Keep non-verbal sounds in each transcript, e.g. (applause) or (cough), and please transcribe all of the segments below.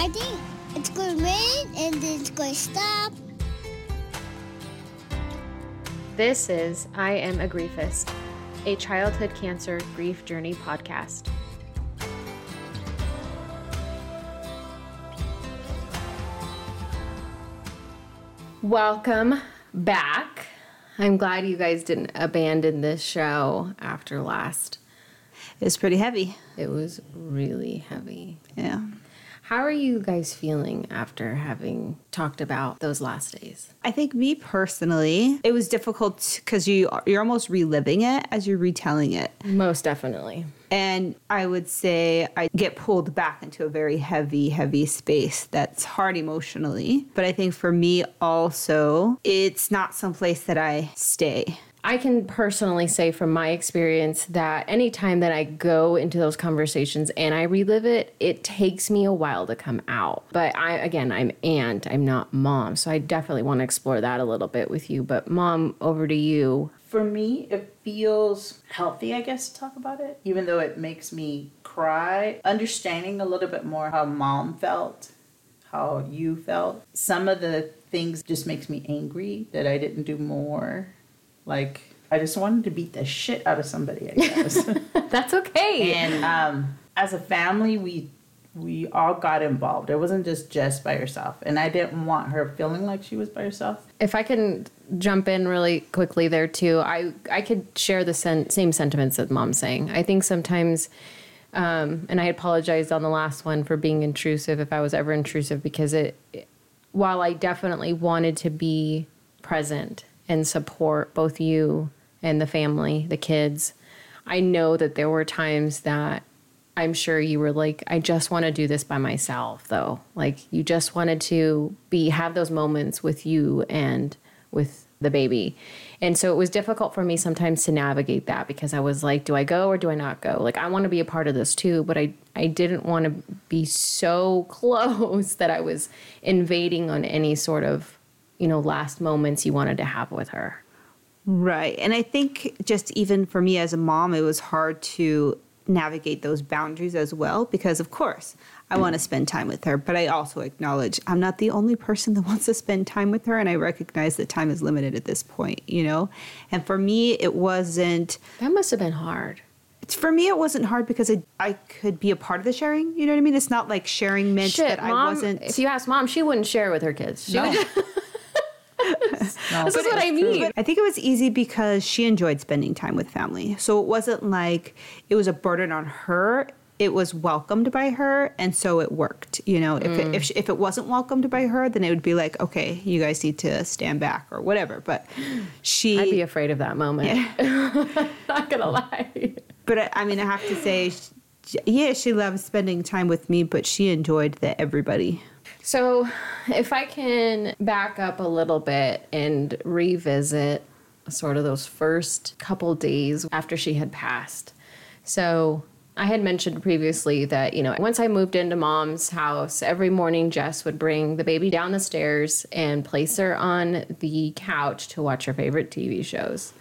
I think it's going to rain and then it's going to stop. This is I Am a Griefist, a childhood cancer grief journey podcast. Welcome back. I'm glad you guys didn't abandon this show after last. It was pretty heavy. It was really heavy. Yeah. How are you guys feeling after having talked about those last days? I think me personally, it was difficult because you you're almost reliving it as you're retelling it. Most definitely. And I would say I get pulled back into a very heavy, heavy space that's hard emotionally. But I think for me also, it's not someplace that I stay. I can personally say from my experience that anytime that I go into those conversations and I relive it, it takes me a while to come out. But I, again, I'm aunt, I'm not mom. So I definitely want to explore that a little bit with you. But mom, over to you. For me, it feels healthy, I guess, to talk about it, even though it makes me cry. Understanding a little bit more how mom felt, how you felt. Some of the things just makes me angry that I didn't do more like I just wanted to beat the shit out of somebody, I guess. (laughs) That's okay. and um, as a family, we we all got involved. It wasn't just Jess by herself, and I didn't want her feeling like she was by herself. If I can jump in really quickly there too, I I could share the sen- same sentiments that mom's saying. I think sometimes. Um, and I apologized on the last one for being intrusive if I was ever intrusive because it, while I definitely wanted to be present and support both you and the family, the kids. I know that there were times that I'm sure you were like, I just want to do this by myself, though. Like, you just wanted to be, have those moments with you and with the baby. And so it was difficult for me sometimes to navigate that because I was like, do I go or do I not go? Like, I want to be a part of this too, but I, I didn't want to be so (laughs) close that I was invading on any sort of you know, last moments you wanted to have with her. Right. And I think just even for me as a mom, it was hard to navigate those boundaries as well because, of course, I want to spend time with her, but I also acknowledge I'm not the only person that (laughs) wants to spend time with her. And I recognize that time is limited at this point, you know? And for me, it wasn't. That must have been hard. For me, it wasn't hard because it, I could be a part of the sharing. You know what I mean? It's not like sharing meant Shit, that mom, I wasn't. If you ask mom, she wouldn't share with her kids. She No. would (laughs) (laughs) (laughs) No, this is what I mean. I think it was easy because she enjoyed spending time with family. So it wasn't like it was a burden on her. It was welcomed by her, and so it worked. You know, if it, if, mm. she, if it wasn't welcomed by her, then it would be like, okay, you guys need to stand back or whatever. But she, I'd be afraid of that moment. (laughs) not gonna lie. but I, I mean, I have to say, she, yeah, she loved spending time with me, but she enjoyed the everybody. So, if I can back up a little bit and revisit sort of those first couple days after she had passed. So, I had mentioned previously that, you know, once I moved into mom's house, every morning Jess would bring the baby down the stairs and place her on the couch to watch her favorite TV shows.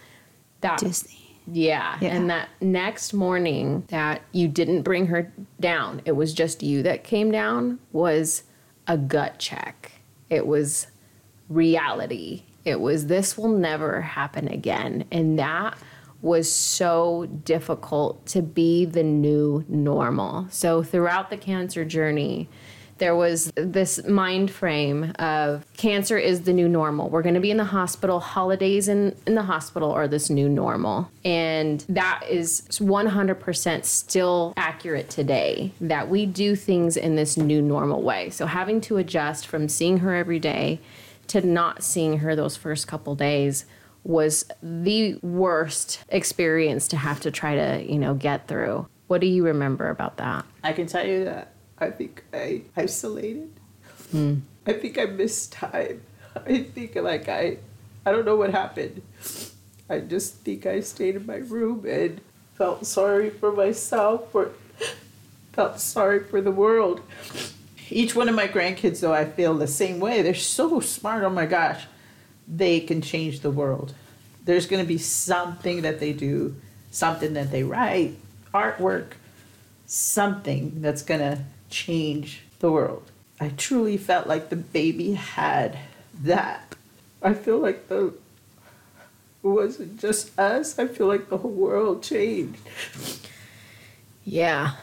That Disney. yeah. Yeah. And that next morning that you didn't bring her down, it was just you that came down, was a gut check. It was reality. It was this will never happen again. And that was so difficult to be the new normal. So throughout the cancer journey, there was this mind frame of cancer is the new normal. We're going to be in the hospital. Holidays in, in the hospital are this new normal. And that is 100% still accurate today that we do things in this new normal way. So having to adjust from seeing her every day to not seeing her those first couple days was the worst experience to have to try to, you know, get through. What do you remember about that? I can tell you that I think I isolated. Hmm. I think I missed time. I think like I, I don't know what happened. I just think I stayed in my room and felt sorry for myself or felt sorry for the world. Each one of my grandkids, though, I feel the same way. They're so smart. Oh my gosh, they can change the world. There's going to be something that they do, something that they write, artwork, something that's going to change the world. I truly felt like the baby had that. I feel like the it wasn't just us. I feel like the whole world changed. Yeah.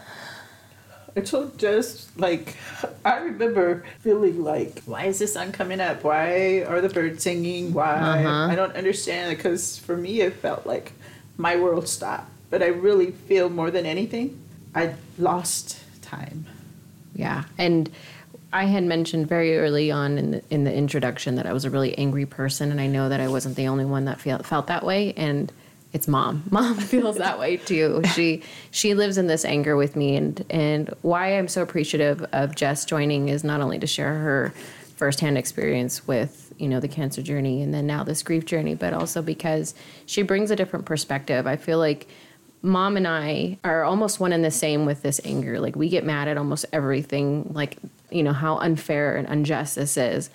And so just like I remember feeling like, why is the sun coming up? Why are the birds singing? Why Uh-huh. I don't understand. Because for me, it felt like my world stopped. But I really feel more than anything, I lost time. Yeah. And I had mentioned very early on in the, in the introduction that I was a really angry person, and I know that I wasn't the only one that feel, felt that way. And it's mom. (laughs) Mom feels that way too. She she lives in this anger with me, and and why I'm so appreciative of Jess joining is not only to share her firsthand experience with you know the cancer journey and then now this grief journey, but also because she brings a different perspective. I feel like mom and I are almost one and the same with this anger. Like we get mad at almost everything, like, you know, how unfair and unjust this is.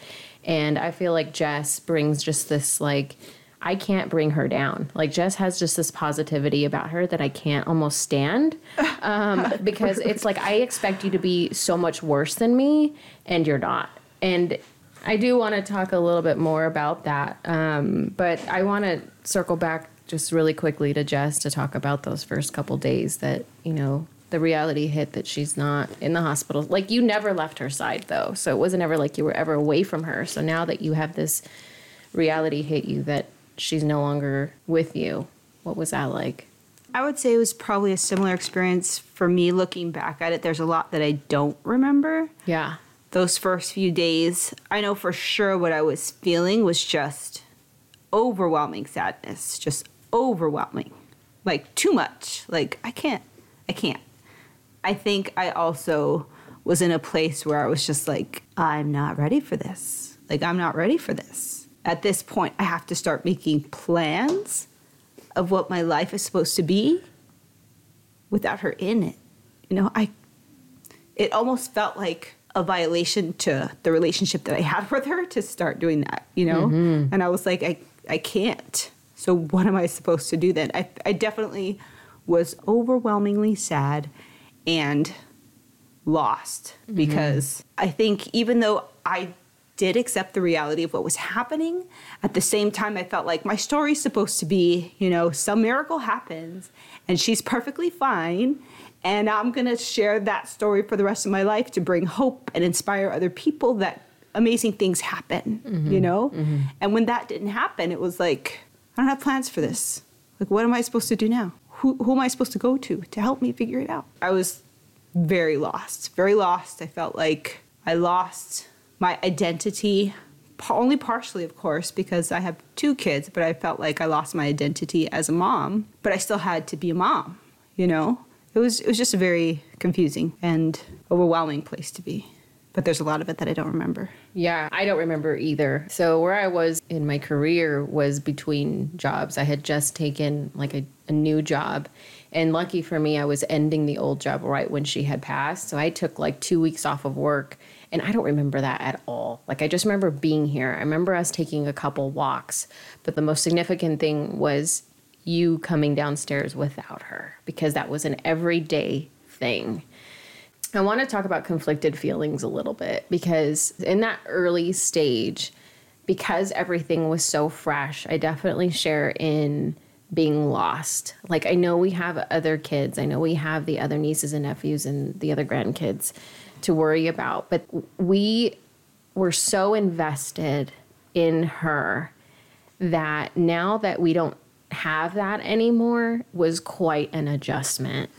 And I feel like Jess brings just this like I can't bring her down. Like Jess has just this positivity about her that I can't almost stand. (laughs) Um, because it's like I expect you to be so much worse than me and you're not. And I do want to talk a little bit more about that. Um, but I want to circle back just really quickly to Jess to talk about those first couple days that, you know, the reality hit that she's not in the hospital. Like you never left her side though. So it wasn't ever like you were ever away from her. So now that you have this reality hit you that she's no longer with you, what was that like? I would say it was probably a similar experience for me looking back at it. There's a lot that I don't remember. Yeah. Those first few days, I know for sure what I was feeling was just overwhelming sadness, just overwhelming. Like too much. Like I can't. I can't. I think I also was in a place where I was just like, I'm not ready for this. Like, I'm not ready for this. At this point, I have to start making plans of what my life is supposed to be without her in it. You know, I, it almost felt like a violation to the relationship that I had (laughs) with her to start doing that, you know? Mm-hmm. And I was like, I, I can't. So what am I supposed to do then? I, I definitely was overwhelmingly sad and lost mm-hmm. because I think even though I did accept the reality of what was happening, at the same time I felt like my story's supposed to be, you know, some miracle happens and she's perfectly fine and I'm going to share that story for the rest of my life to bring hope and inspire other people that amazing things happen, mm-hmm. you know? Mm-hmm. And when that didn't happen, it was like I don't have plans for this. Like what am I supposed to do now? Who, who am I supposed to go to to help me figure it out? I was very lost, very lost. I felt like I lost my identity, only partially, of course, because I have two kids, but I felt like I lost my identity as a mom, but I still had to be a mom, you know? It was, it was just a very confusing and overwhelming place to be. But there's a lot of it that I don't remember. Yeah, I don't remember either. So where I was in my career was between jobs. I had just taken like a, a new job. And lucky for me, I was ending the old job right when she had passed. So I took like two weeks off of work. And I don't remember that at all. Like I just remember being here. I remember us taking a couple walks. But the most significant thing was you coming downstairs without her because that was an everyday thing. I want to talk about conflicted feelings a little bit because in that early stage, because everything was so fresh, I definitely share in being lost. Like, I know we have other kids, I know we have the other nieces and nephews and the other grandkids to worry about, but we were so invested in her that now that we don't have that anymore was quite an adjustment.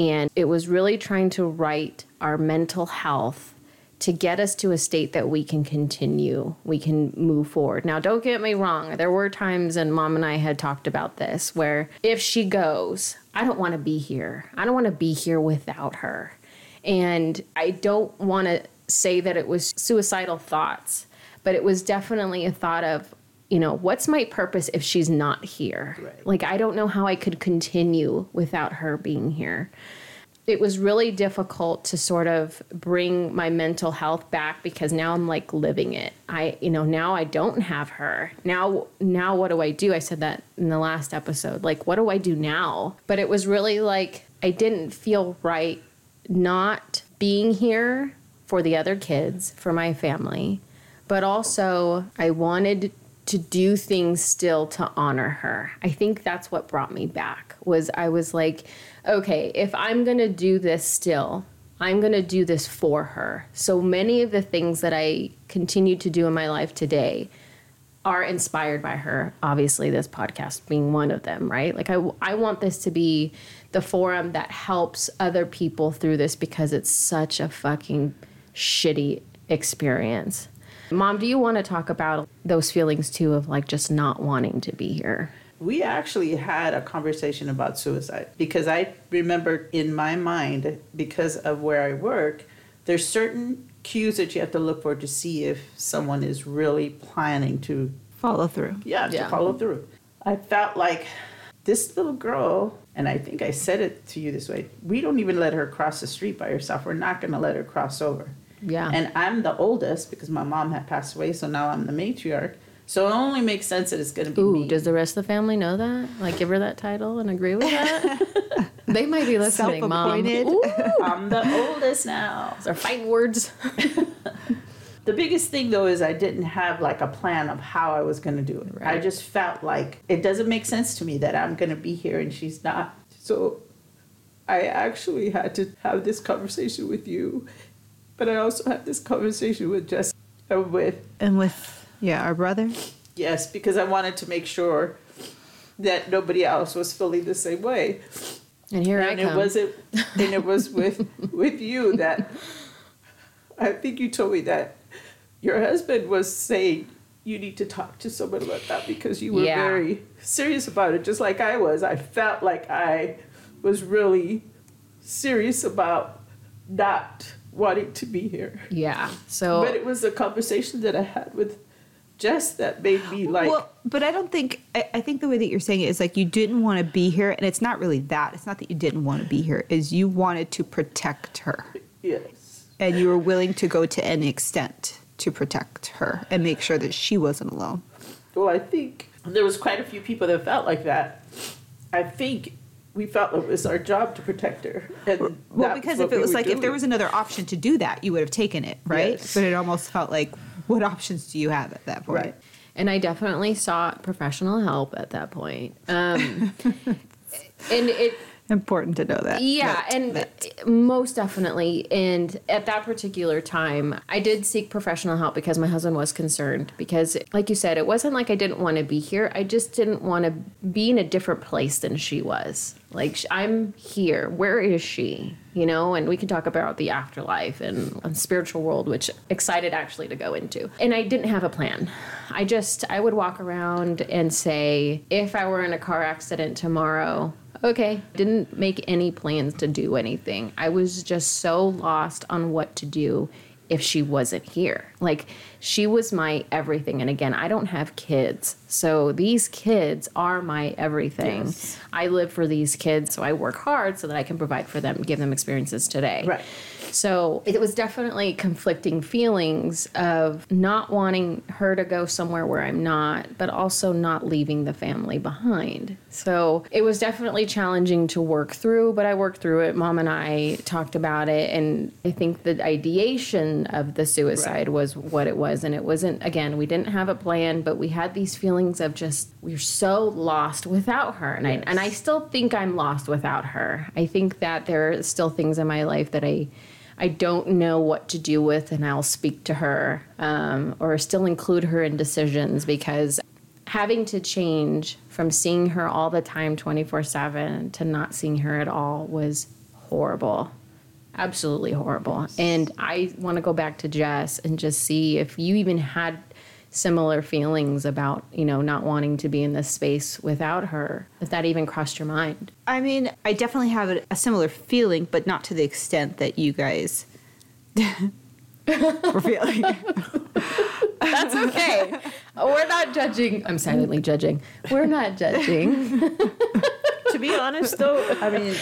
And it was really trying to right our mental health to get us to a state that we can continue, we can move forward. Now, don't get me wrong, there were times, and mom and I had talked about this, where if she goes, I don't want to be here. I don't want to be here without her. And I don't want to say that it was suicidal thoughts, but it was definitely a thought of, you know, what's my purpose if she's not here? Right. Like, I don't know how I could continue without her being here. It was really difficult to sort of bring my mental health back because now I'm like living it. I, you know, now I don't have her. Now, now what do I do? I said that in the last episode. Like, what do I do now? But it was really like I didn't feel right not being here for the other kids, for my family, but also I wanted to do things still to honor her. I think that's what brought me back. Was I was like, okay, if I'm going to do this still, I'm going to do this for her. So many of the things that I continue to do in my life today are inspired by her. Obviously, this podcast being one of them, right? Like, I, I want this to be the forum that helps other people through this because it's such a fucking shitty experience. Mom, do you want to talk about those feelings too of like just not wanting to be here? We actually had a conversation about suicide because I remember in my mind, because of where I work, there's certain cues that you have to look for to see if someone is really planning to Follow through. yeah, to follow through. I felt like this little girl, and I think I said it to you this way, we don't even let her cross the street by herself. We're not going to let her cross over. Yeah. And I'm the oldest because my mom had passed away, so now I'm the matriarch. So it only makes sense that it's going to be Ooh, me. does the rest of the family know that? Like, give her that title and agree with that? (laughs) they might be listening, Mom. Ooh, (laughs) I'm the oldest now. those are fighting words. (laughs) The biggest thing though is I didn't have like a plan of how I was going to do it. I just felt like it doesn't make sense to me that I'm going to be here and she's not. So I actually had to have this conversation with you, but I also had this conversation with Jess uh, with And with, yeah, our brother. yes because I wanted to make sure that nobody else was feeling the same way. And here and I it come. wasn't and it was with (laughs) with you that I think you told me that your husband was saying you need to talk to someone about that because you were Yeah. very serious about it just like I was I felt like I was really serious about not wanting to be here yeah. So but it was a conversation that I had with Jess that made me like well, but I don't think, I, I think the way that you're saying it is like you didn't want to be here. And it's not really that. It's not that you didn't want to be here, is you wanted to protect her. yes And you were willing to go to any extent to protect her and make sure that she wasn't alone. Well, I think there was quite a few people that felt like that. I think we felt it was our job to protect her. And Well, that's because what if it we was were like, if there doing. was another option to do that, you would have taken it, right? Yes. But it almost felt like, what options do you have at that point? Right. and I definitely sought professional help at that point. Um, (laughs) and it Important to know that. Yeah, That- and that- most definitely. And at that particular time, I did seek professional help because my husband was concerned. Because, like you said, it wasn't like I didn't want to be here. I just didn't want to be in a different place than she was. Like, I'm here. Where is she? You know, and we can talk about the afterlife and, and spiritual world, which excited actually to go into. And I didn't have a plan. I just, I would walk around and say, if I were in a car accident tomorrow, okay. Didn't make any plans to do anything. I was just so lost on what to do if she wasn't here. Like, she was my everything. And again, I don't have kids. So these kids are my everything. Yes. I live for these kids. So I work hard so that I can provide for them, give them experiences today. Right. So it was definitely conflicting feelings of not wanting her to go somewhere where I'm not, but also not leaving the family behind. So it was definitely challenging to work through, but I worked through it. Mom and I talked about it, and I think the ideation of the suicide was what it was. And it wasn't, again, we didn't have a plan, but we had these feelings of just, we're so lost without her. And, I, and I still think I'm lost without her. I think that there are still things in my life that I, I don't know what to do with, and I'll speak to her um, or still include her in decisions because having to change from seeing her all the time 24 7 to not seeing her at all was horrible. Absolutely horrible. And I want to go back to Jess and just see if you even had similar feelings about, you know, not wanting to be in this space without her, if that even crossed your mind. I mean, I definitely have a, a similar feeling, but not to the extent that you guys (laughs) were feeling. That's okay. We're not judging. I'm silently judging. We're not judging. to be honest though, I mean,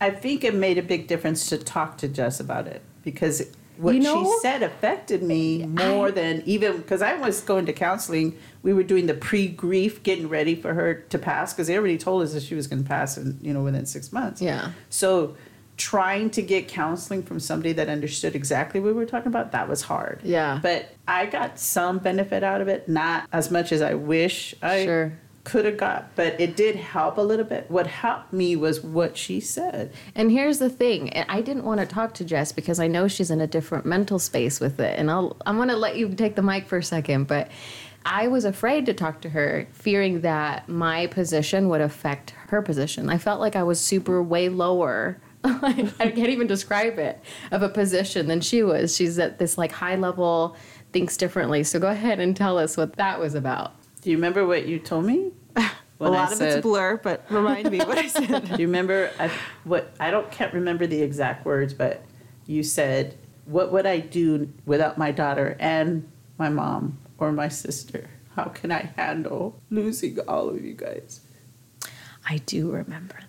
I think it made a big difference to talk to Jess about it because what You know- she said affected me more than even because I was going to counseling. We were doing the pre-grief, getting ready for her to pass because they already told us that she was going to pass, in, you know, within six months. Yeah. So trying to get counseling from somebody that understood exactly what we were talking about, that was hard. Yeah. But I got some benefit out of it, not as much as I wish I Sure. could have got, but it did help a little bit. What helped me was what she said. And here's the thing, I didn't want to talk to Jess because I know she's in a different mental space with it. And I'll I'm going to let you take the mic for a second, but I was afraid to talk to her, fearing that my position would affect her position. I felt like I was super way lower. (laughs) I can't even describe it of a position than she was. She's at this like high level, thinks differently. So go ahead and tell us what that was about. Do you remember what you told me? (laughs) a When I lot of it's blur, but remind me what I (laughs) said. Do you remember I, what I don't can't remember the exact words, but you said, "What would I do without my daughter and my mom or my sister? How can I handle losing all of you guys?" I do remember that.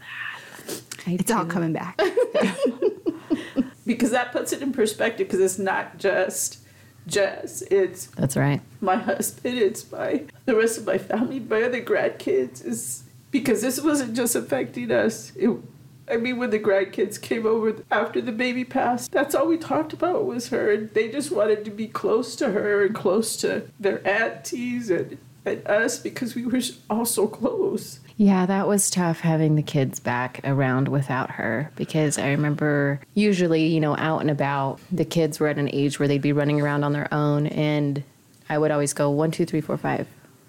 I It's all coming back. (laughs) (laughs) Because that puts it in perspective. Because it's not just Jess; it's That's right. my husband, it's my the rest of my family, my other grandkids. Is because this wasn't just affecting us. It, I mean, when the grandkids came over after the baby passed, that's all we talked about was her, and they just wanted to be close to her and close to their aunties and and us because we were all so close. Yeah, that was tough having the kids back around without her because I remember usually, you know, out and about, the kids were at an age where they'd be running around on their own, and I would always go one, two, three, four, five,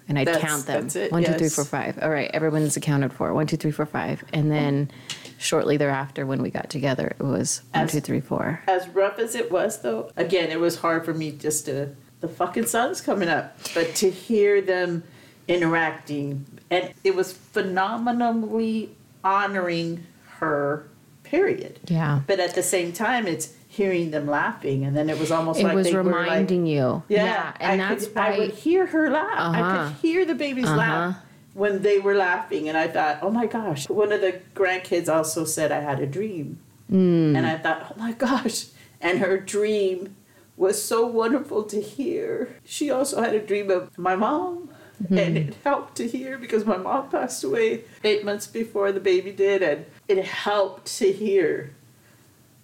and I'd That's- count them. that's it, One, two, three, yes. four, five. All right, everyone's accounted for. One, two, three, four, five, and then shortly thereafter, when we got together, it was one, As- two, three, four. As rough as it was, though, again, it was hard for me just to the fucking sun's coming up, but to hear them interacting, and it was phenomenally honoring her. Period. Yeah. But at the same time, it's hearing them laughing, and then it was almost It like was they were like, reminding you. yeah, and I that's could, why I would hear her laugh. I Uh-huh. could hear the babies Uh-huh. laugh when they were laughing, and I thought, oh my gosh. One of the grandkids also said I had a dream, Mm. and I thought, oh my gosh. And her dream was so wonderful to hear. She also had a dream of my mom. Mm-hmm. And it helped to hear because my mom passed away eight months before the baby did, and it helped to hear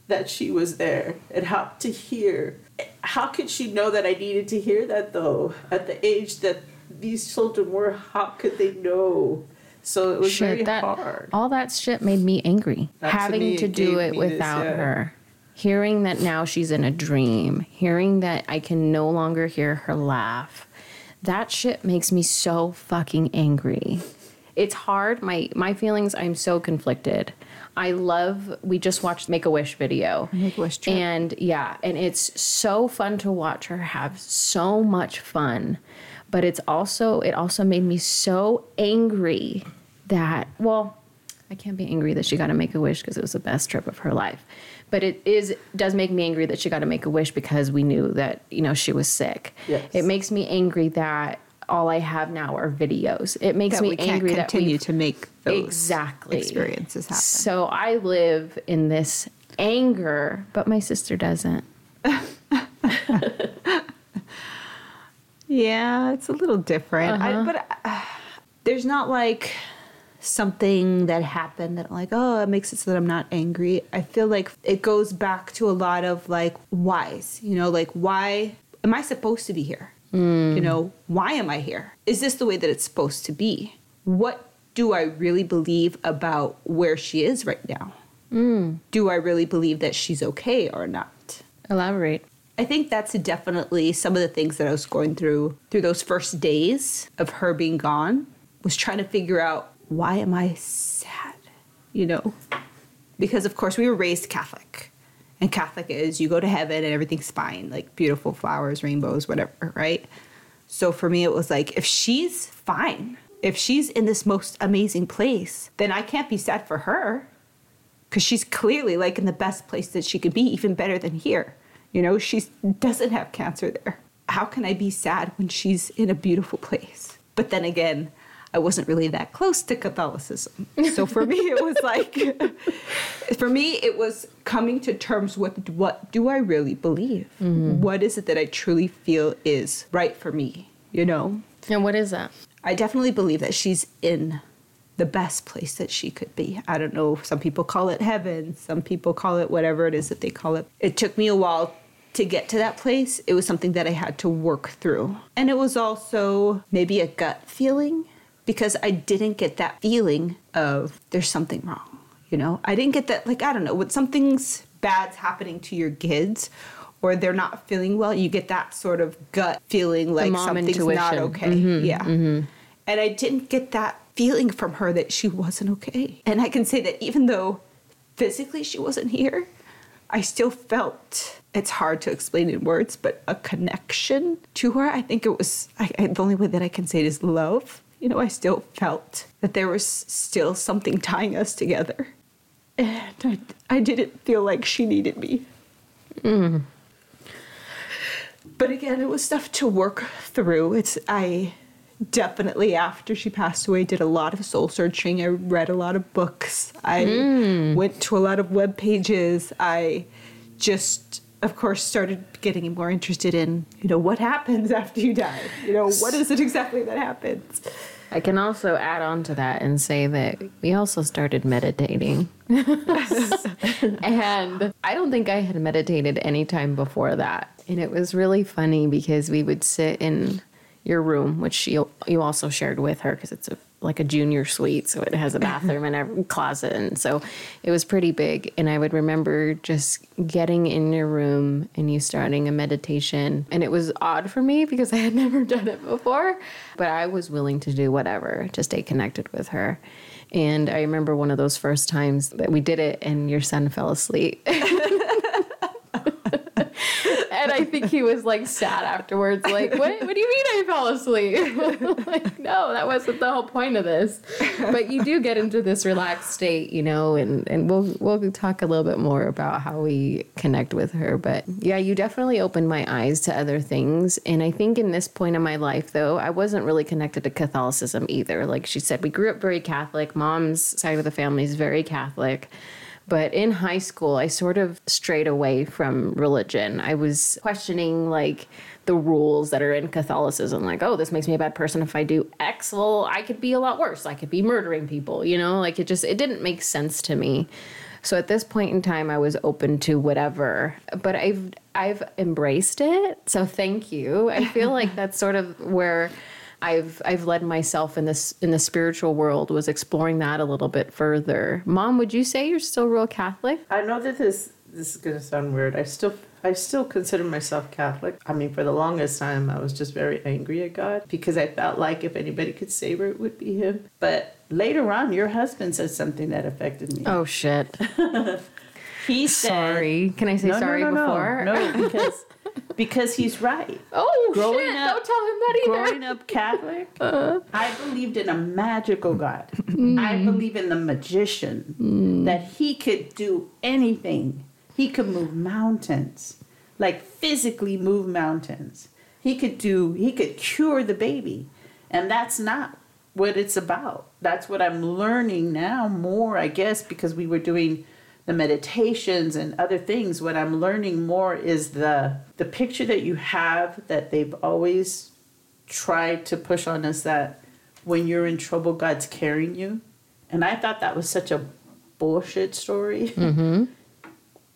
that she was there. It helped to hear. How could she know that I needed to hear that though? At the age that these children were, how could they know? So it was Shit, very that, hard. All that shit made me angry. That to Having me to do gave it me this, without yeah. her. Hearing that now she's in a dream. Hearing that I can no longer hear her laugh. That shit makes me so fucking angry. It's hard. My my feelings, I'm so conflicted. I love we just watched Make a Wish video. Make-A-Wish trip. And yeah, and it's so fun to watch her have so much fun. But it's also it also made me so angry that well, I can't be angry that she got to make a wish because it was the best trip of her life. But it is does make me angry that she got to make a wish because we knew that, you know, she was sick. Yes. It makes me angry that all I have now are videos. It makes that me we can't angry that continue to make those exactly experiences happen. So I live in this anger, but my sister doesn't. (laughs) Yeah, it's a little different. I, but uh, there's not like something that happened that like, oh, it makes it so that I'm not angry. I feel like it goes back to a lot of like whys, you know, like why am I supposed to be here? Hmm. You know, why am I here? Is this the way that it's supposed to be? What do I really believe about where she is right now? Hmm. Do I really believe that she's okay or not? Elaborate. I think that's definitely some of the things that I was going through through those first days of her being gone was trying to figure out why am I sad? You know? Because of course we were raised Catholic. And Catholic is you go to heaven and everything's fine, like beautiful flowers, rainbows, whatever, right? So for me it was like if she's fine, if she's in this most amazing place, then I can't be sad for her because she's clearly like in the best place that she could be, even better than here. You know, she doesn't have cancer there. How can I be sad when she's in a beautiful place? But then again, I wasn't really that close to Catholicism. So for me, it was like, (laughs) for me, it was coming to terms with what do I really believe? Mm-hmm. What is it that I truly feel is right for me? You know? And what is that? I definitely believe that she's in the best place that she could be. I don't know, some people call it heaven, some people call it whatever it is that they call it. It took me a while to get to that place. It was something that I had to work through. And it was also maybe a gut feeling because I didn't get that feeling of there's something wrong. You know, I didn't get that, like, I don't know, when something's bad's happening to your kids or they're not feeling well, you get that sort of gut feeling like something's not intuition. okay. Mm-hmm, yeah. Mm-hmm. And I didn't get that feeling from her that she wasn't okay. And I can say that even though physically she wasn't here, I still felt it's hard to explain in words, but a connection to her. I think it was I, I, the only way that I can say it is love. You know, I still felt that there was still something tying us together. And I, I didn't feel like she needed me. Mm. But again, it was stuff to work through. It's I definitely after she passed away did a lot of soul searching. I read a lot of books. I mm. went to a lot of web pages. I just of course started getting more interested in, you know, what happens after you die? You know, what is it exactly that happens? I can also add on to that and say that we also started meditating. (laughs) and I don't think I had meditated any time before that. And it was really funny because we would sit in your room, which you you also shared with her because it's a, like a junior suite, so it has a bathroom and (laughs) a closet, and so it was pretty big. And I would remember just getting in your room and you starting a meditation, and it was odd for me because (laughs) I had never done it before, but I was willing to do whatever to stay connected with her. And I remember one of those first times that we did it, and your son fell asleep. (laughs) I think he was like sad afterwards, like, what, what do you mean I fell asleep? (laughs) like, no, that wasn't the whole point of this. But you do get into this relaxed state, you know, and, and we'll we'll talk a little bit more about how we connect with her. But yeah, you definitely opened my eyes to other things. And I think in this point in my life though, I wasn't really connected to Catholicism either. Like she said, we grew up very Catholic. Mom's side of the family is very Catholic. But in high school, I sort of strayed away from religion. I was questioning like the rules that are in Catholicism. Like, oh, this makes me a bad person if I do X. Well, I could be a lot worse. I could be murdering people, you know? Like it just it didn't make sense to me. So at this point in time I was open to whatever. But I've I've embraced it. So thank you. I feel (laughs) like that's sort of where I've I've led myself in this in the spiritual world was exploring that a little bit further. Mom, would you say you're still real Catholic? I know that this this is gonna sound weird. I still I still consider myself Catholic. I mean, for the longest time, I was just very angry at God because I felt like if anybody could save her, it would be Him. But later on, your husband said something that affected me. Oh shit. (laughs) he said, Sorry. Can I say No, sorry no, no, before? No, no, because (laughs) because he's right. Oh Growing shit! up- Don't tell him that either. Growing up Catholic, (laughs) Uh-huh. I believed in a magical God. Mm. I believe in the magician that he could do anything. He could move mountains, like physically move mountains. He could do. He could cure the baby, and that's not what it's about. That's what I'm learning now more, I guess, because we were doing the meditations and other things. What I'm learning more is the the picture that you have that they've always tried to push on us that when you're in trouble, God's carrying you. And I thought that was such a bullshit story. (laughs) Mm-hmm.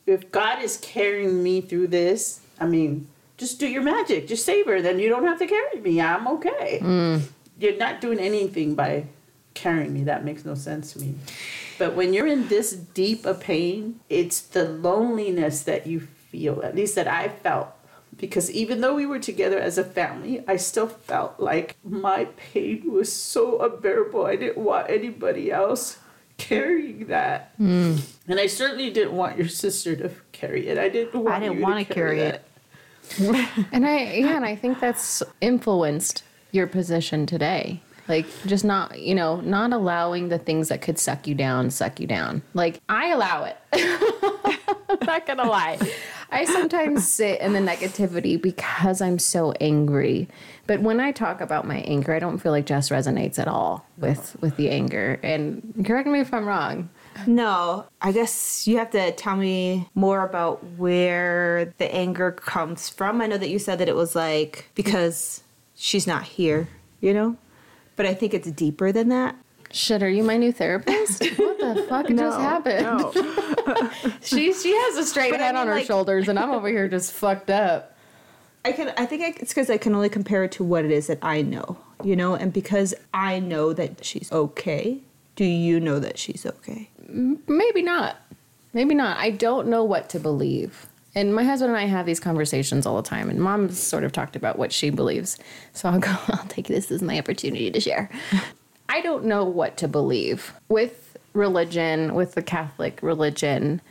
If God is carrying me through this, I mean, just do your magic, just save her, then you don't have to carry me. I'm okay. Mm. You're not doing anything by carrying me. That makes no sense to me. But when you're in this deep a pain, it's the loneliness that you feel, at least that I felt. Because even though we were together as a family, I still felt like my pain was so unbearable. I didn't want anybody else carrying that. Hmm. And I certainly didn't want your sister to carry it. I didn't want I didn't you want to carry that. it. (laughs) And I yeah, and I think that's influenced your position today. Like just not, you know, not allowing the things that could suck you down, suck you down. Like I allow it. I'm (laughs) not gonna lie. I sometimes sit in the negativity because I'm so angry. But when I talk about my anger, I don't feel like Jess resonates at all with with the anger. And correct me if I'm wrong. No, I guess you have to tell me more about where the anger comes from. I know that you said that it was like because she's not here, you know? But I think it's deeper than that. Shit, are you my new therapist? (laughs) what the fuck just happened? (laughs) she she has a straight But I head on her like- shoulders, and I'm over here just (laughs) fucked up. I can. I think I, it's because I can only compare it to what it is that I know, you know, and because I know that she's okay. Do you know that she's okay? Maybe not. Maybe not. I don't know what to believe. And my husband and I have these conversations all the time, and mom's sort of talked about what she believes. So I'll go, (laughs) I'll take this as my opportunity to share. I don't know what to believe with religion, with the Catholic religion.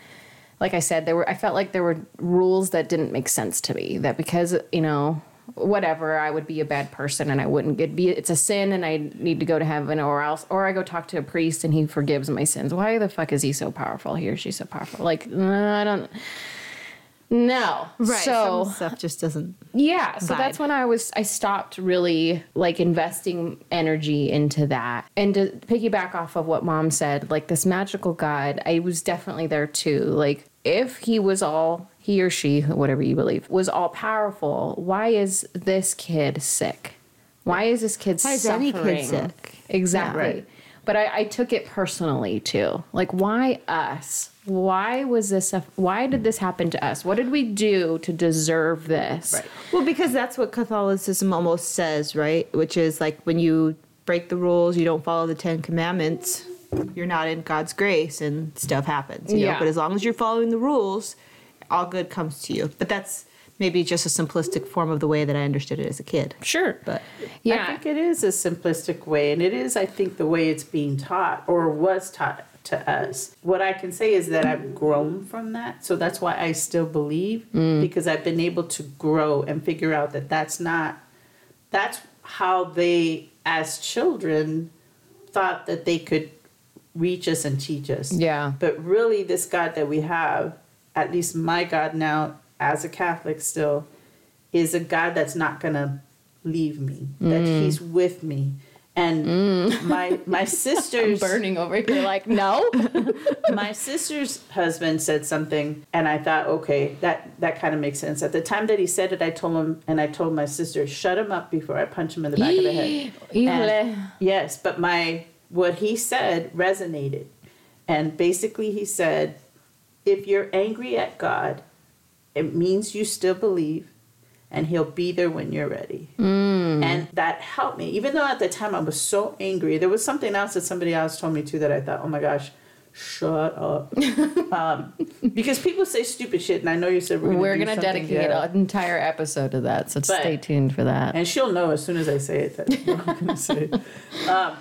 Like I said, there were I felt like there were rules that didn't make sense to me. That because, you know, whatever, I would be a bad person and I wouldn't get be it's a sin and I need to go to heaven or else or I go talk to a priest and he forgives my sins. Why the fuck is he so powerful? He or she's so powerful. Like I don't no. Right. So some stuff just doesn't. yeah, so that's when I was I stopped really like investing energy into that. And to piggyback off of what mom said, like this magical god, I was definitely there too. Like if he was all he or she, whatever you believe, was all powerful, why is this kid sick? Why is this kid Why is suffering? any kid sick? Exactly. Right. But I, I took it personally too. Like, why us? Why was this? A, why did this happen to us? What did we do to deserve this? Right. Well, because that's what Catholicism almost says, right? Which is like when you break the rules, you don't follow the Ten Commandments, you're not in God's grace, and stuff happens. You know? Yeah. But as long as you're following the rules, all good comes to you. But that's maybe just a simplistic form of the way that I understood it as a kid. Sure. But Yeah. I think it is a simplistic way, and it is, I think, the way it's being taught or was taught to us. What I can say is that I've grown from that, so that's why I still believe mm. because I've been able to grow and figure out that that's not. That's how they, as children, thought that they could reach us and teach us. Yeah. But really, this God that we have, at least my God now, as a Catholic still, is a God that's not going to leave me, that Mm. He's with me. And my my (laughs) sister's burning over here like no (laughs) my sister's husband said something and I thought, okay, that that kind of makes sense. At the time that he said it, I told him and I told my sister, shut him up before I punch him in the back of the head. (gasps) And- yes, but my what he said resonated. And basically he said, if you're angry at God, it means you still believe and he'll be there when you're ready. And that helped me. Even though at the time I was so angry, there was something else that somebody else told me too that I thought, oh my gosh, shut up. (laughs) um, because people say stupid shit, and I know you said we're gonna, we're gonna dedicate an entire episode to that so But- stay tuned for that And she'll know as soon as I say it what I'm gonna say. (laughs) Um,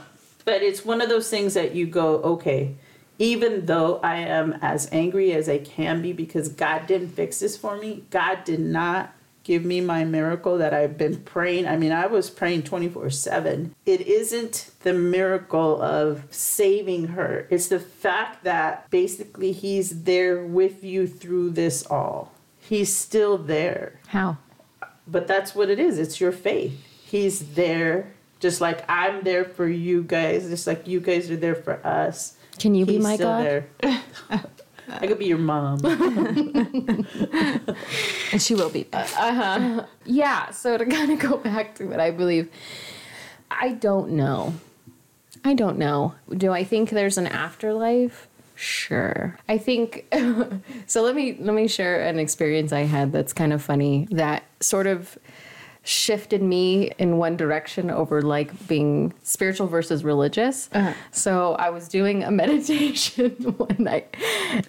but it's one of those things that you go, okay, even though I am as angry as I can be because God didn't fix this for me, God did not give me my miracle that I've been praying. I mean, I was praying 24 7. It isn't the miracle of saving her, it's the fact that basically He's there with you through this all. He's still there how but that's what it is it's your faith he's there just like i'm there for you guys just like you guys are there for us Can you be He's my still God? there. i could be your mom (laughs) and she will be. Uh huh. Yeah so to kind of go back to what i believe i don't know i don't know do i think there's an afterlife sure i think (laughs) so let me let me share an experience i had that's kind of funny that sort of shifted me in one direction over like being spiritual versus religious. Uh-huh. So I was doing a (laughs) meditation (laughs) one night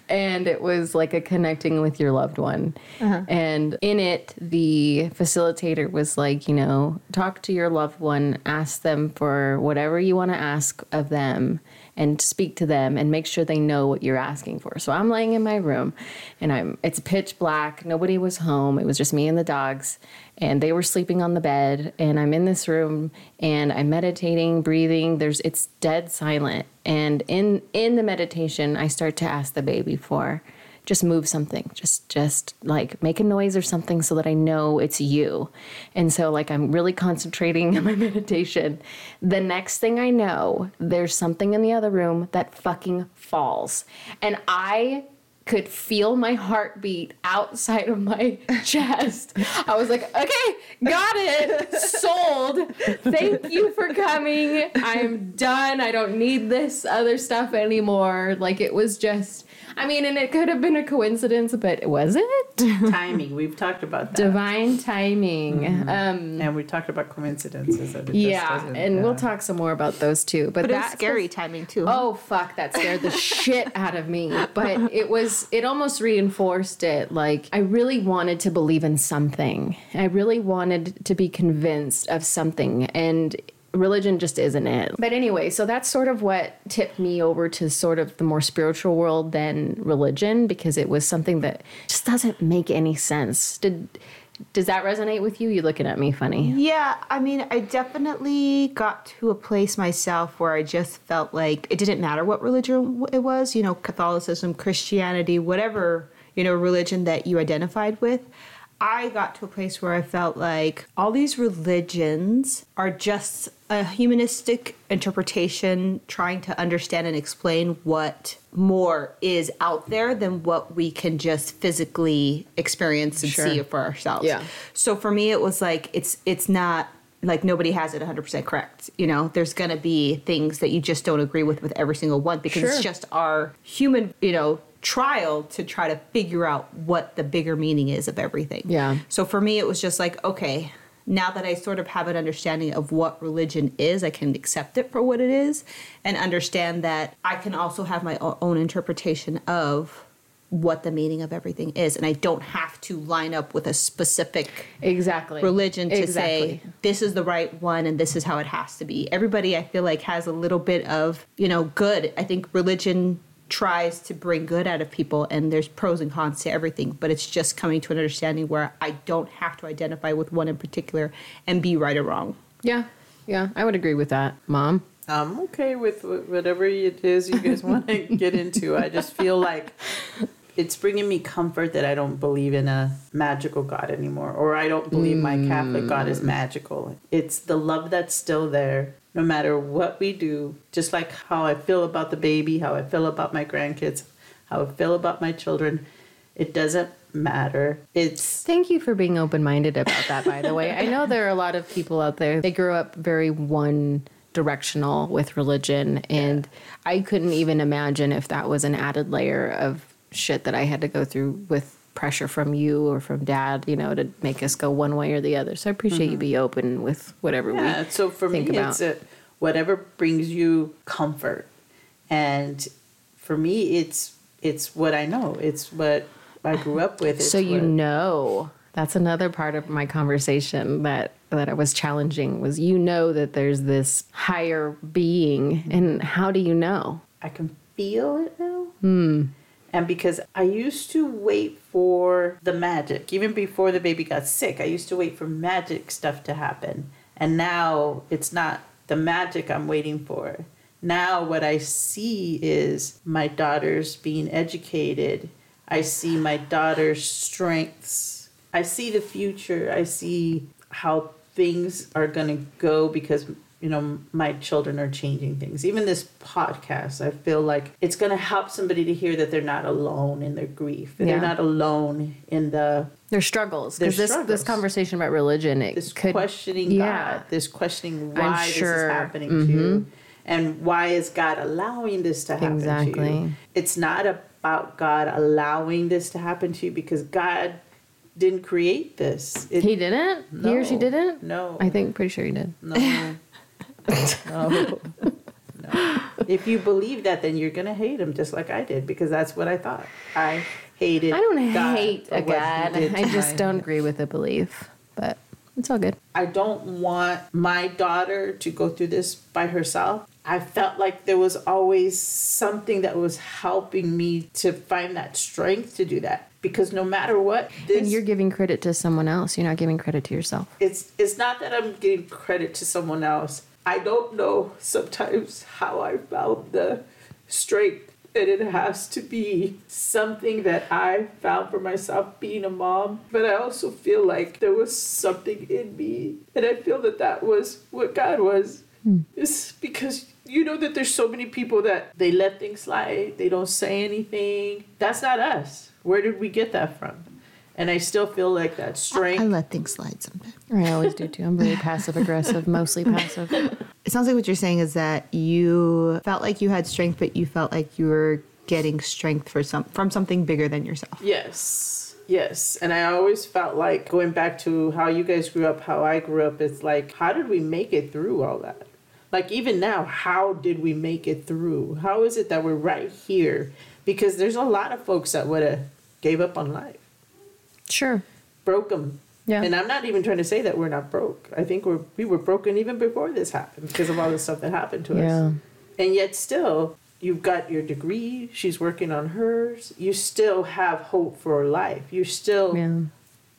and it was like a connecting with your loved one. Uh-huh. And in it, the facilitator was like, you know, talk to your loved one, ask them for whatever you want to ask of them and speak to them and make sure they know what you're asking for. So I'm laying in my room and I'm it's pitch black. Nobody was home. It was just me and the dogs and they were sleeping on the bed and I'm in this room and I'm meditating, breathing. There's it's dead silent. And in in the meditation, I start to ask the baby for just move something just just like make a noise or something so that i know it's you and so like i'm really concentrating (laughs) on my meditation the next thing i know there's something in the other room that fucking falls and i could feel my heartbeat outside of my (laughs) chest. I was like, okay, got it, sold. Thank you for coming. I'm done. I don't need this other stuff anymore. Like it was just, I mean, and it could have been a coincidence, but was it? Timing. We've talked about that. Divine timing. Um, and we talked about coincidences. That it yeah, doesn't, and we'll talk some more about those too. But, But that's scary timing too. Oh fuck, that scared the (laughs) shit out of me. But it was it almost reinforced it. Like I really wanted to believe in something. I really wanted to be convinced of something and religion just isn't it. But anyway, so that's sort of what tipped me over to sort of the more spiritual world than religion because it was something that just doesn't make any sense. Did does that resonate with you? You looking at me funny. Yeah, I mean, I definitely got to a place myself where I just felt like it didn't matter what religion it was, you know, Catholicism, Christianity, whatever, you know, religion that you identified with. I got to a place where I felt like all these religions are just a humanistic interpretation trying to understand and explain what more is out there than what we can just physically experience and Sure. see for ourselves. Yeah. So for me, it was like it's it's not like nobody has it 100% correct. You know, there's going to be things that you just don't agree with with every single one because it's just our human, you know, trial to try to figure out what the bigger meaning is of everything. Yeah. So for me, it was just like, okay, now that I sort of have an understanding of what religion is, I can accept it for what it is and understand that I can also have my own interpretation of what the meaning of everything is. And I don't have to line up with a specific Exactly. religion to exactly. say this is the right one and this is how it has to be. Everybody I feel like has a little bit of, you know, good. I think religion tries to bring good out of people and there's pros and cons to everything, but it's just coming to an understanding where I don't have to identify with one in particular and be right or wrong. Yeah, yeah, I would agree with that, Mom. I'm okay with whatever it is you guys want to (laughs) get into. I just feel like it's bringing me comfort that I don't believe in a magical God anymore, or I don't believe my Catholic God is mm. magical. It's the love that's still there, no matter what we do. Just like how I feel about the baby, how I feel about my grandkids, how I feel about my children. It doesn't matter. It's Thank you for being open minded about that, by the way. I know there are a lot of people out there, they grew up very one directional with religion, and I couldn't even imagine if that was an added layer of shit that I had to go through with pressure from you or from dad, you know, to make us go one way or the other. So I appreciate you mm-hmm. be open with whatever Yeah, we so for me, think about. it's a, whatever brings you comfort, and for me, it's it's what I know. It's what I grew up with. It's so you what- know that's another part of my conversation that that I was challenging was you know that there's this higher being and how do you know? I can feel it now. Hmm. And because I used to wait for the magic, even before the baby got sick, I used to wait for magic stuff to happen. And now it's not the magic I'm waiting for. Now, what I see is my daughters being educated. I see my daughter's strengths. I see the future. I see how things are going to go because you know my children are changing things even this podcast i feel like it's going to help somebody to hear that they're not alone in their grief Yeah. they're not alone in the There's struggles because this struggles. this conversation about religion it this could questioning yeah. god this questioning why this sure. Mm-hmm. is happening to you and why is god allowing this to happen to Exactly. you it's not about god allowing this to happen to you because god didn't create this It- He didn't? He or she didn't? no I think pretty sure he did. No. (laughs) no. (laughs) No. If you believe that, then you're gonna hate him just like I did because that's what I thought. I hated. I don't God hate a god. I just don't agree with the belief. But it's all good. I don't want my daughter to go through this by herself. I felt like there was always something that was helping me to find that strength to do that. Because no matter what, this and you're giving credit to someone else. You're not giving credit to yourself. it's it's not that I'm giving credit to someone else. I don't know sometimes how I found the strength and it has to be something that I found for myself being a mom. But I also feel like there was something in me, and I feel that that was what God was. Hmm. It's because you know that there's so many people that they let things slide, they don't say anything. That's not us. Where did we get that from? And I still feel like that strength. I let things slide sometimes. I always do too. I'm very passive aggressive, mostly passive. (laughs) It sounds like what you're saying is that you felt like you had strength, but you felt like you were getting strength for some from something bigger than yourself. Yes. Yes. And I always felt like going back to how you guys grew up, how I grew up, it's like, how did we make it through all that? Like, even now, how did we make it through? How is it that we're right here? Because there's a lot of folks that would have gave up on life, Sure. broke them. Yeah. And I'm not even trying to say that we're not broke. I think we're we were broken even before this happened because of all the stuff that happened to Yeah. us. And yet still, you've got your degree, she's working on hers. You still have hope for life. You still Yeah.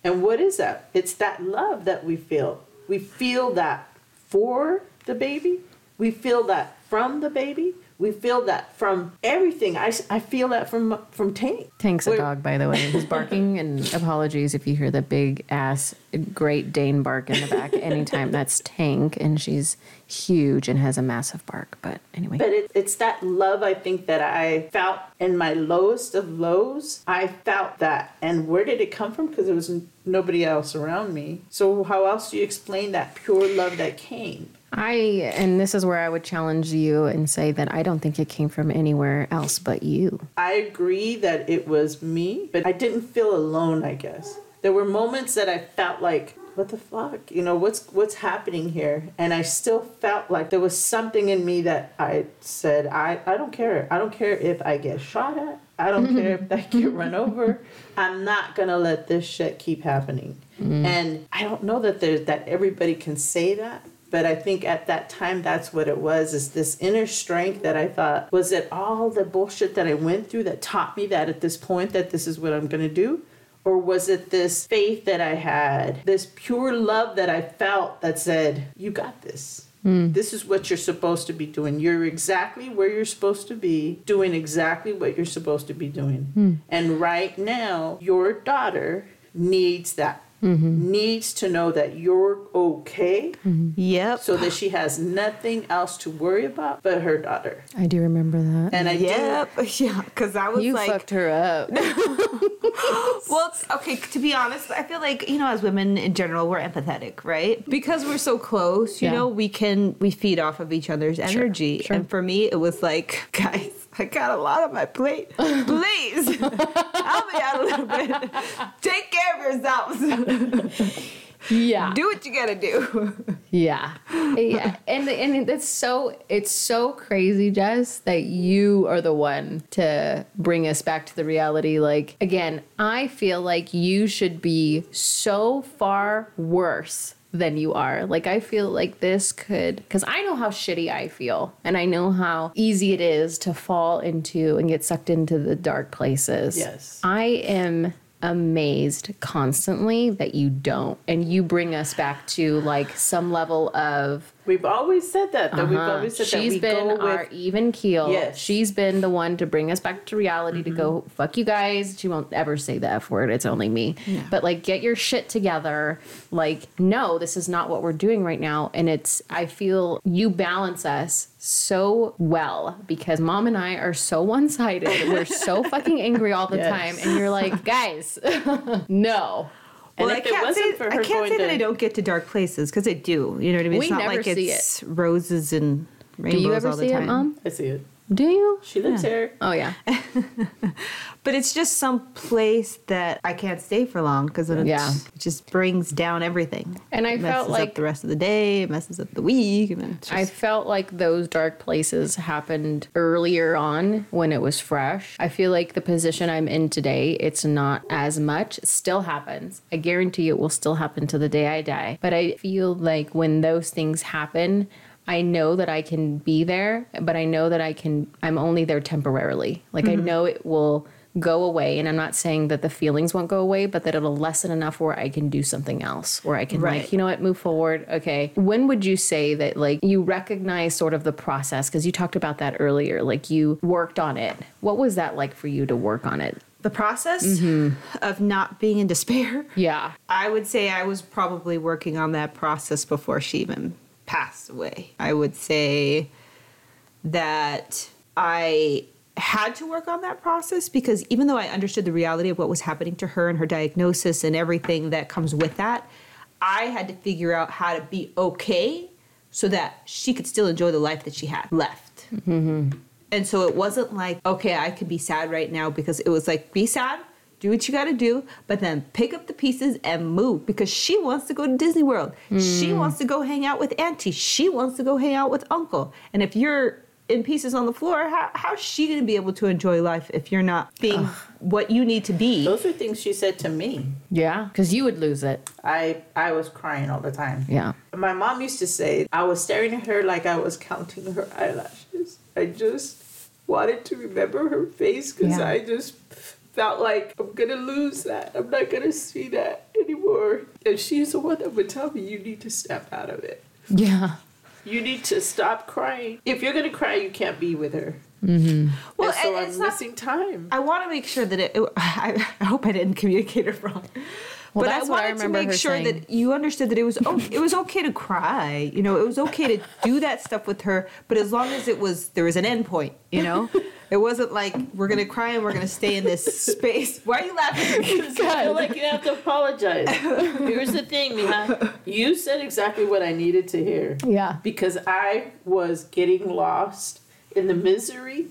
and what is that? It's that love that we feel. We feel that for the baby. We feel that from the baby. We feel that from everything. I, I feel that from from Tank. Tank's a We're- dog, by the way. He's barking, (laughs) and apologies if you hear the big ass Great Dane bark in the back anytime. That's Tank, and she's huge and has a massive bark. But anyway, But it, it's that love I think that I felt in my lowest of lows. I felt that. And where did it come from? Because there was nobody else around me. So how else do you explain that pure love that came? I, and this is where I would challenge you and say that I don't think it came from anywhere else but you. I agree that it was me, but I didn't feel alone, I guess. There were moments that I felt like, what the fuck? You know, what's what's happening here? And I still felt like there was something in me that I said, I, I don't care. I don't care if I get shot at. I don't (laughs) care if I get run over. I'm not gonna let this shit keep happening. Mm. And I don't know that there's that everybody can say that. But I think at that time, that's what it was is this inner strength that I thought, was it all the bullshit that I went through that taught me that at this point that this is what I'm going to do? Or was it this faith that I had, this pure love that I felt that said, you got this? Hmm. This is what you're supposed to be doing. You're exactly where you're supposed to be, doing exactly what you're supposed to be doing. Hmm. And right now, your daughter needs that. Needs to know that you're okay Yep. so that she has nothing else to worry about but her daughter. I do remember that. And I Yep. (laughs) Yeah. Because I was you like, fucked her up. (laughs) Well, it's, okay, to be honest, I feel like, you know, as women in general, we're empathetic, right? Because we're so close, you Yeah. know, we can, we feed off of each other's energy. sure. And for me, it was like, (laughs) guys, I got a lot on my plate. Please (laughs) help me out a little bit. Take care of yourselves. yeah. do what you gotta do. Yeah. yeah. And and it's so it's so crazy, Jess, that you are the one to bring us back to the reality. Like again, I feel like you should be so far worse than you are. Like I feel like this could cuz I know how shitty I feel and I know how easy it is to fall into and get sucked into the dark places. Yes. I am amazed constantly that you don't and you bring us back to like some level of We've always said that. That we've uh-huh. always said she's that we been go our with. even keel Yes. she's been the one to bring us back to reality to go fuck you guys she won't ever say the f word it's only me but like get your shit together like no this is not what we're doing right now and it's i feel you balance us so well because mom and i are so one-sided we're so (laughs) fucking angry all the Yes. time and you're like guys (laughs) no And well, if I can't wasn't say for I can't going say that to- I don't get to dark places because I do. You know what I mean? We it's not never like see it's roses and rainbows do rainbows you ever all the see time. it mom I see it. Do you She lives here. oh yeah (laughs) But it's just some place that I can't stay for long because it, Yeah. it just brings down everything. And I It felt messes like- up the rest of the day. It messes up the week. And just, I felt like those dark places happened earlier on when it was fresh. I feel like the position I'm in today, it's not as much. It still happens. I guarantee you it will still happen to the day I die. But I feel like when those things happen, I know that I can be there, but I know that I can, I'm only there temporarily. Like I mm-hmm. know it will go away. And I'm not saying that the feelings won't go away, but that it'll lessen enough where I can do something else, where I can, Right. like, you know what, move forward. Okay. When would you say that, like, you recognize sort of the process? Because you talked about that earlier. Like, you worked on it. What was that like for you to work on it? the process mm-hmm. of not being in despair. Yeah. I would say I was probably working on that process before she even passed away. I would say that I had to work on that process because even though I understood the reality of what was happening to her and her diagnosis and everything that comes with that, I had to figure out how to be okay so that she could still enjoy the life that she had left. Mm-hmm. And so it wasn't like, okay, I could be sad right now because it was like, be sad, do what you gotta do, but then pick up the pieces and move because she wants to go to Disney World. She hmm. wants to go hang out with Auntie. She wants to go hang out with Uncle. And if you're in pieces on the floor, how, how's she gonna be able to enjoy life if you're not being what you need to be? Those are things she said to me. Yeah, because you would lose it. I I was crying all the time. Yeah. My mom used to say I was staring at her like I was counting her eyelashes. I just wanted to remember her face because Yeah. I just felt like I'm gonna lose that. I'm not gonna see that anymore. And she's the one that would tell me you need to step out of it. Yeah. You need to stop crying. If you're gonna cry, you can't be with her. Mm-hmm. Well, and so and I'm it's not- missing time. I want to make sure that it. I, (laughs) I hope I didn't communicate it wrong. Well, but that's I what I wanted to make sure saying. that you understood that it was oh, it was okay to cry. You know, it was okay to do that stuff with her, but as long as it was there was an end point. You know, (laughs) it wasn't like we're gonna cry and we're gonna stay in this (laughs) space. Why are you laughing? (laughs) I feel like you (laughs) have to apologize. Here's the thing, Mija. You said exactly what I needed to hear. Yeah. Because I was getting lost in the misery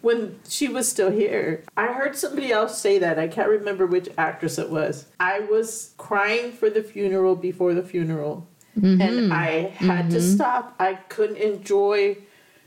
when she was still here. I heard somebody else say that. I can't remember which actress it was. I was crying for the funeral before the funeral. Mm-hmm. And I had to mm-hmm. stop. I couldn't enjoy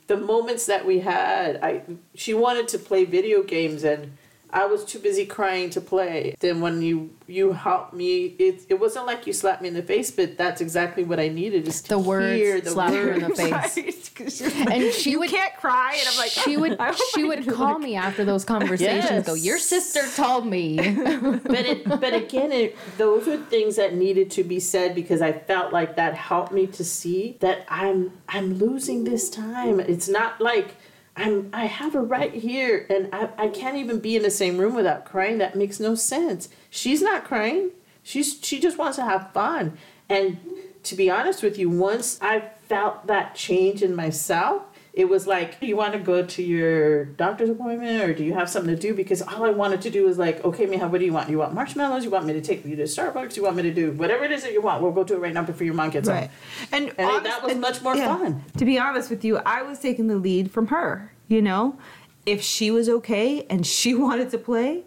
the moments that we had. I she wanted to play video games and I was too busy crying to play. Then when you you helped me, it it wasn't like you slapped me in the face, but that's exactly what I needed is to The words hear the slap you in the face. (laughs) and And she you would can't cry, and I'm like, she would (laughs) she I would call look- me after those (laughs) conversations. Go, your sister told me. but it but again it those are things that needed to be said because I felt like that helped me to see that I'm I'm losing this time. It's not like I'm I have her right here and I, I can't even be in the same room without crying. That makes no sense. She's not crying. She's she just wants to have fun. And to be honest with you, once I felt that change in myself, it was like, do you want to go to your doctor's appointment or do you have something to do? Because all I wanted to do was like, okay, Mija, what do you want? You want marshmallows? You want me to take you to Starbucks? You want me to do whatever it is that you want? We'll go do it right now before your mom gets Right. home. And, And honest- that was and- much more fun. To be honest with you, I was taking the lead from her, you know? If she was okay and she (laughs) wanted to play,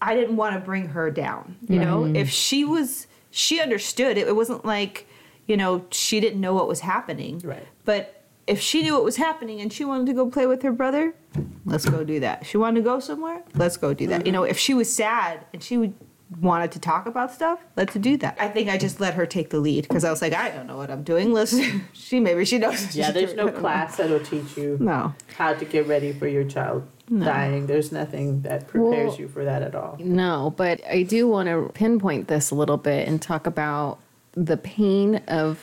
I didn't want to bring her down, you know? If she was she understood it, it wasn't like, you know, she didn't know what was happening. Right. But if she knew what was happening and she wanted to go play with her brother, let's go do that. She wanted to go somewhere, let's go do that. You know, if she was sad and she would wanted to talk about stuff, let's do that. I think I just let her take the lead because I was like, I don't know what I'm doing. Let's (laughs) she maybe she knows. Yeah, there's no I don't know. class that'll teach you No. how to get ready for your child dying. There's nothing that prepares Well- you for that at all. No, but I do want to pinpoint this a little bit and talk about the pain of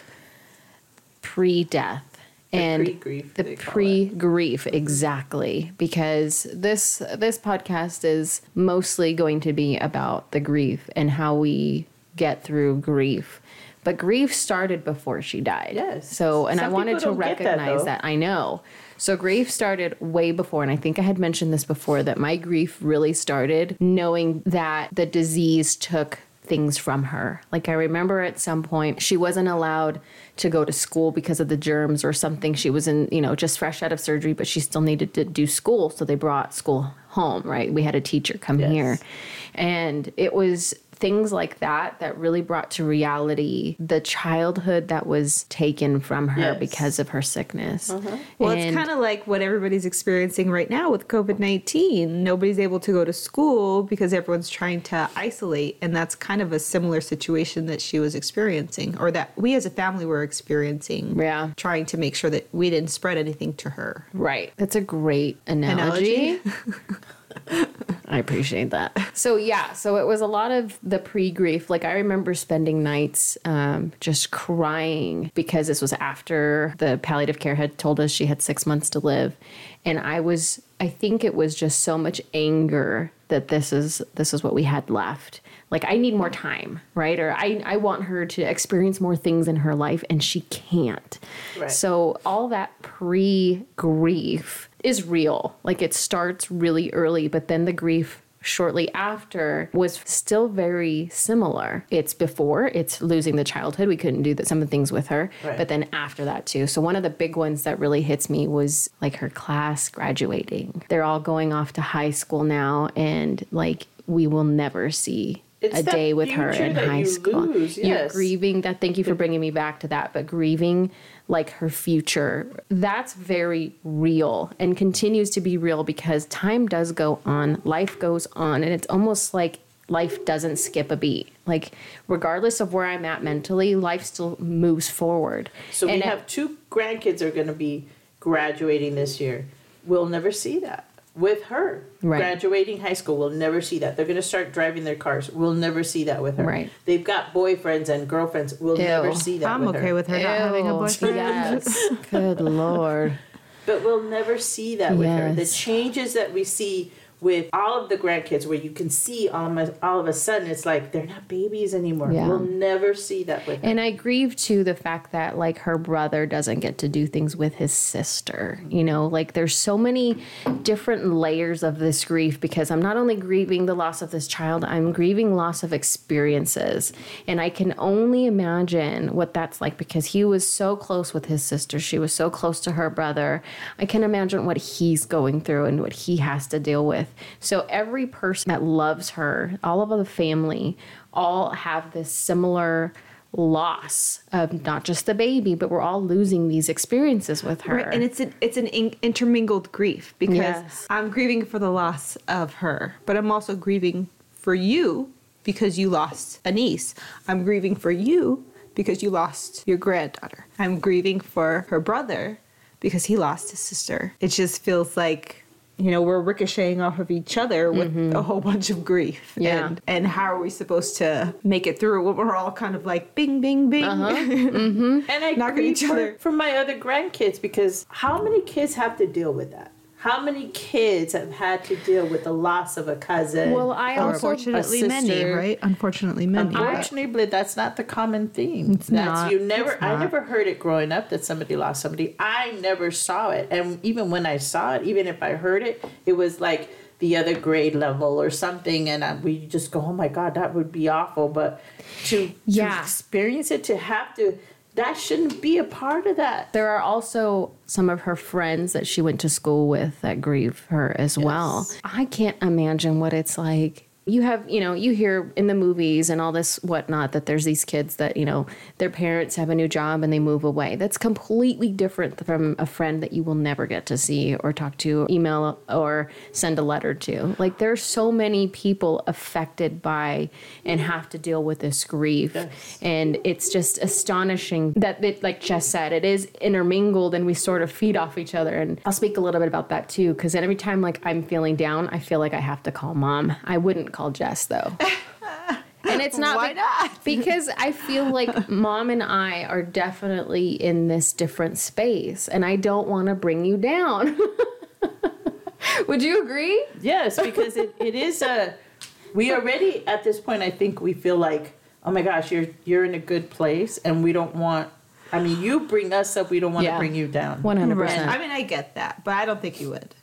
pre-death and pre-grief, the call it. pre-grief exactly because this this podcast is mostly going to be about the grief and how we get through grief but grief started before she died Yes. so and i wanted to don't that, recognize that I know. So grief started way before, and I think I had mentioned this before that my grief really started knowing that the disease took things from her. Like I remember at some point she wasn't allowed to go to school because of the germs or something. She was in, you know, just fresh out of surgery, but she still needed to do school. So they brought school home, right? We had a teacher come Yes. here. And it was things like that that really brought to reality the childhood that was taken from her Yes. because of her sickness. Uh-huh. Well, And- it's kind of like what everybody's experiencing right now with COVID 19. Nobody's able to go to school because everyone's trying to isolate. And that's kind of a similar situation that she was experiencing, or that we as a family were experiencing. Yeah. Trying to make sure that we didn't spread anything to her. Right. That's a great analogy. (laughs) (laughs) I appreciate that. So yeah, so it was a lot of the pre-grief. Like I remember spending nights um, just crying because this was after the palliative care had told us she had six months to live, and I was. I think it was just so much anger that this is this is what we had left. like I need more time, right? Or I, I want her to experience more things in her life and she can't. Right. So all that pre grief is real. Like it starts really early, but then the grief shortly after was still very similar. It's before, it's losing the childhood. We couldn't do that, some of the things with her, Right. but then after that too. So one of the big ones that really hits me was like her class graduating. They're all going off to high school now and like we will never see It's a day with her in high you school. lose, You're grieving that thank you for bringing me back to that, but grieving like her future. That's very real and continues to be real because time does go on, life goes on, and it's almost like life doesn't skip a beat. Like regardless of where I'm at mentally, life still moves forward. So we And it- have two grandkids are going to be graduating this year. We'll never see that with her. Right. Graduating high school, we'll never see that. They're going to start driving their cars. We'll never see that with her. Right. They've got boyfriends and girlfriends. We'll never see that I'm with okay her. with her not having a Ew, boyfriend. Yes. (laughs) Good lord. But we'll never see that with her. The changes that we see with all of the grandkids, where you can see all, of- all of a sudden it's like they're not babies anymore. Yeah. We'll never see that with. And I grieve too the fact that like her brother doesn't get to do things with his sister. You know, like there's so many different layers of this grief because I'm not only grieving the loss of this child, I'm grieving loss of experiences. And I can only imagine what that's like because he was so close with his sister. She was so close to her brother. I can imagine what he's going through and what he has to deal with. So every person that loves her, all of the family, all have this similar loss of not just the baby, but we're all losing these experiences with her. Right, and it's an it's an in, intermingled grief because Yes. I'm grieving for the loss of her, but I'm also grieving for you because you lost a niece. I'm grieving for you because you lost your granddaughter. I'm grieving for her brother because he lost his sister. It just feels like you know we're ricocheting off of each other with mm-hmm. a whole bunch of grief. Yeah. And, and how are we supposed to make it through when we're all kind of like bing, bing, bing? Uh-huh. (laughs) Mm-hmm. And I Knock at grieve each other. for my other grandkids because how many kids have to deal with that? How many kids have had to deal with the loss of a cousin? Well, I also- Unfortunately, many, right? Unfortunately, many. but- Unfortunately, that's not the common theme. It's that's not. you never. I never heard it growing up that somebody lost somebody. I never saw it, and even when I saw it, even if I heard it, it was like the other grade level or something, and I, we just go, "Oh my God, that would be awful." But to Yeah. to experience it, to have to, that shouldn't be a part of that. there are also some of her friends that she went to school with that grieve her as well. I can't imagine what it's like. You have, you know, you hear in the movies and all this whatnot that there's these kids that, you know, their parents have a new job and they move away. That's completely different from a friend that you will never get to see or talk to, email or send a letter to. Like there's so many people affected by and have to deal with this grief. Yes. And it's just astonishing that it, like Jess said, it is intermingled and we sort of feed off each other. And I'll speak a little bit about that too, because every time like I'm feeling down, I feel like I have to call mom. I wouldn't call Jess though. (laughs) And it's not, Why be- not? (laughs) because I feel like mom and I are definitely in this different space, and I don't want to bring you down. (laughs) Would you agree? Yes, because it, it is a. We already at this point, I think we feel like, oh my gosh, you're you're in a good place, and we don't want. I mean, you bring us up, we don't want Yeah. to bring you down. One hundred Right. percent. I mean, I get that, but I don't think you would.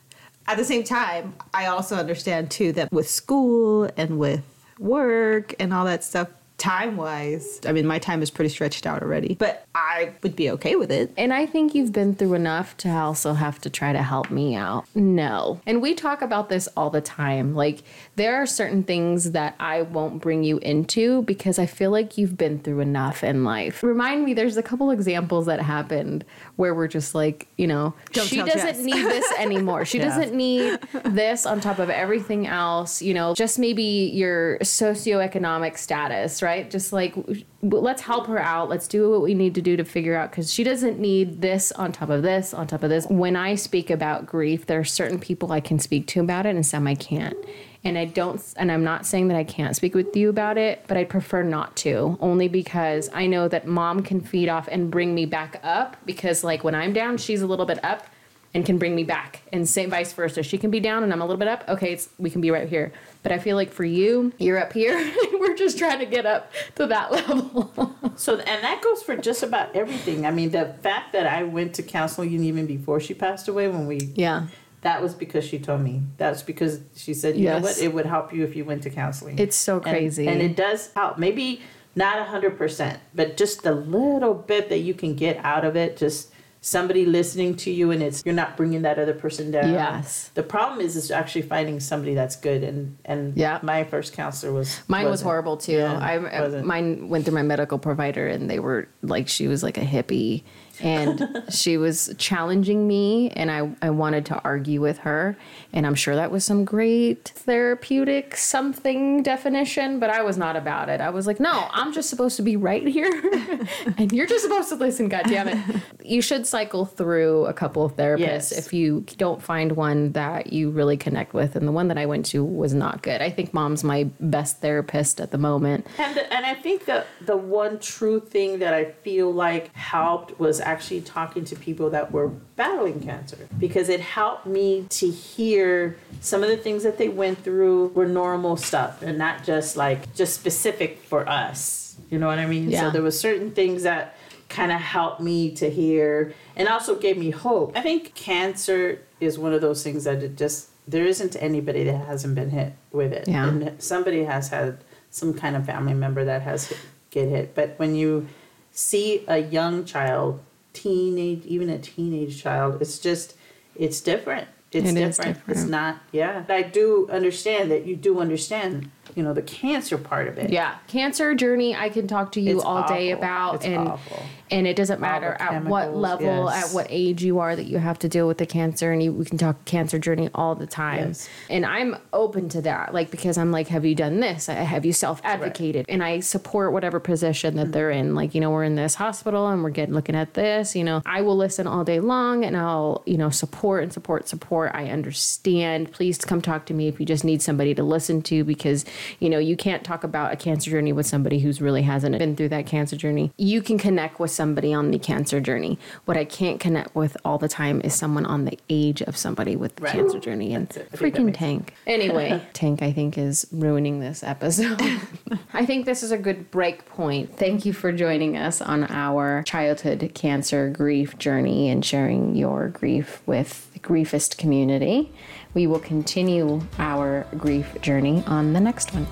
At the same time, I also understand too that with school and with work and all that stuff, time wise, I mean, my time is pretty stretched out already, but I would be okay with it. And I think you've been through enough to also have to try to help me out. No. And we talk about this all the time. Like, there are certain things that I won't bring you into because I feel like you've been through enough in life. Remind me, there's a couple examples that happened where we're just like, you know, Don't she doesn't Jess. need this (laughs) anymore. She Yeah. doesn't need this on top of everything else, you know, just maybe your socioeconomic status, right? Just like, let's help her out. Let's do what we need to do to figure out because she doesn't need this on top of this, on top of this. When I speak about grief, there are certain people I can speak to about it and some I can't. And I don't, and I'm not saying that I can't speak with you about it, but I prefer not to, only because I know that mom can feed off and bring me back up. Because, like, when I'm down, she's a little bit up and can bring me back. And same vice versa. She can be down and i'm a little bit up. Okay it's, we can be right here. But i feel like for you you're up here. (laughs) We're just trying to get up to that (laughs) level. So, and that goes for just about everything. I mean, the fact that I went to counseling even before she passed away, when we, yeah. that was because she told me. That's because she said, you know what, it would help you if you went to counseling. it's so crazy. And, it does help. Maybe not a hundred percent, but just the little bit that you can get out of it, just somebody listening to you and it's you're not bringing that other person down. Yes. The problem is is actually finding somebody that's good and and Yeah. my first counselor was Mine was horrible too. Yeah, I wasn't. mine went through my medical provider, and they were like, she was like a hippie, and (laughs) she was challenging me, and I I wanted to argue with her, and I'm sure that was some great therapeutic something definition, but I was not about it. I was like, no, I'm just supposed to be right here, (laughs) and you're just supposed to listen. God damn it! You should cycle through a couple of therapists Yes. if you don't find one that you really connect with, and the one that I went to was not good. I think mom's my best therapist at the moment. And the, and I think that the one true thing that I feel like helped was actually talking to people that were battling cancer because it helped me to hear some of the things that they went through were normal stuff and not just like just specific for us. You know what I mean? Yeah. So there was certain things that kind of helped me to hear and also gave me hope. I think cancer is one of those things that it just there isn't anybody that hasn't been hit with it. Yeah. And somebody has had some kind of family member that has hit, get hit. But when you see a young child, teenage, even a teenage child, it's just, it's different. It's It is different. It's not, yeah. I do understand that you do understand, you know, the cancer part of it. Yeah, cancer journey. I can talk to you It's all day about, It's and awful. and it doesn't matter at what level, yes. at what age you are that you have to deal with the cancer, and you, we can talk cancer journey all the time. Yes. And I'm open to that, like because I'm like, have you done this? Have you self advocated? And I support whatever position that mm-hmm. they're in. Like you know, we're in this hospital and we're getting looking at this. You know, I will listen all day long, and I'll you know support and support support. I understand. Please come talk to me if you just need somebody to listen to because you know you can't talk about a cancer journey with somebody who's really hasn't been through that cancer journey. You can connect with somebody on the cancer journey. What I can't connect with all the time is someone on the age of somebody with the Right. cancer journey and That's it. I think that freaking Tank. Anyway, (laughs) Tank I think is ruining this episode. (laughs) I think this is a good break point. Thank you for joining us on our childhood cancer grief journey and sharing your grief with the griefist community. We will continue our grief journey on the next one.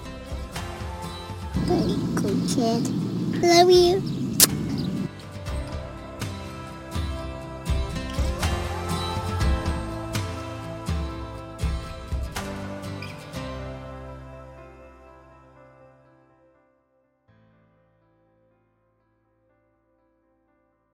Kid. Love you.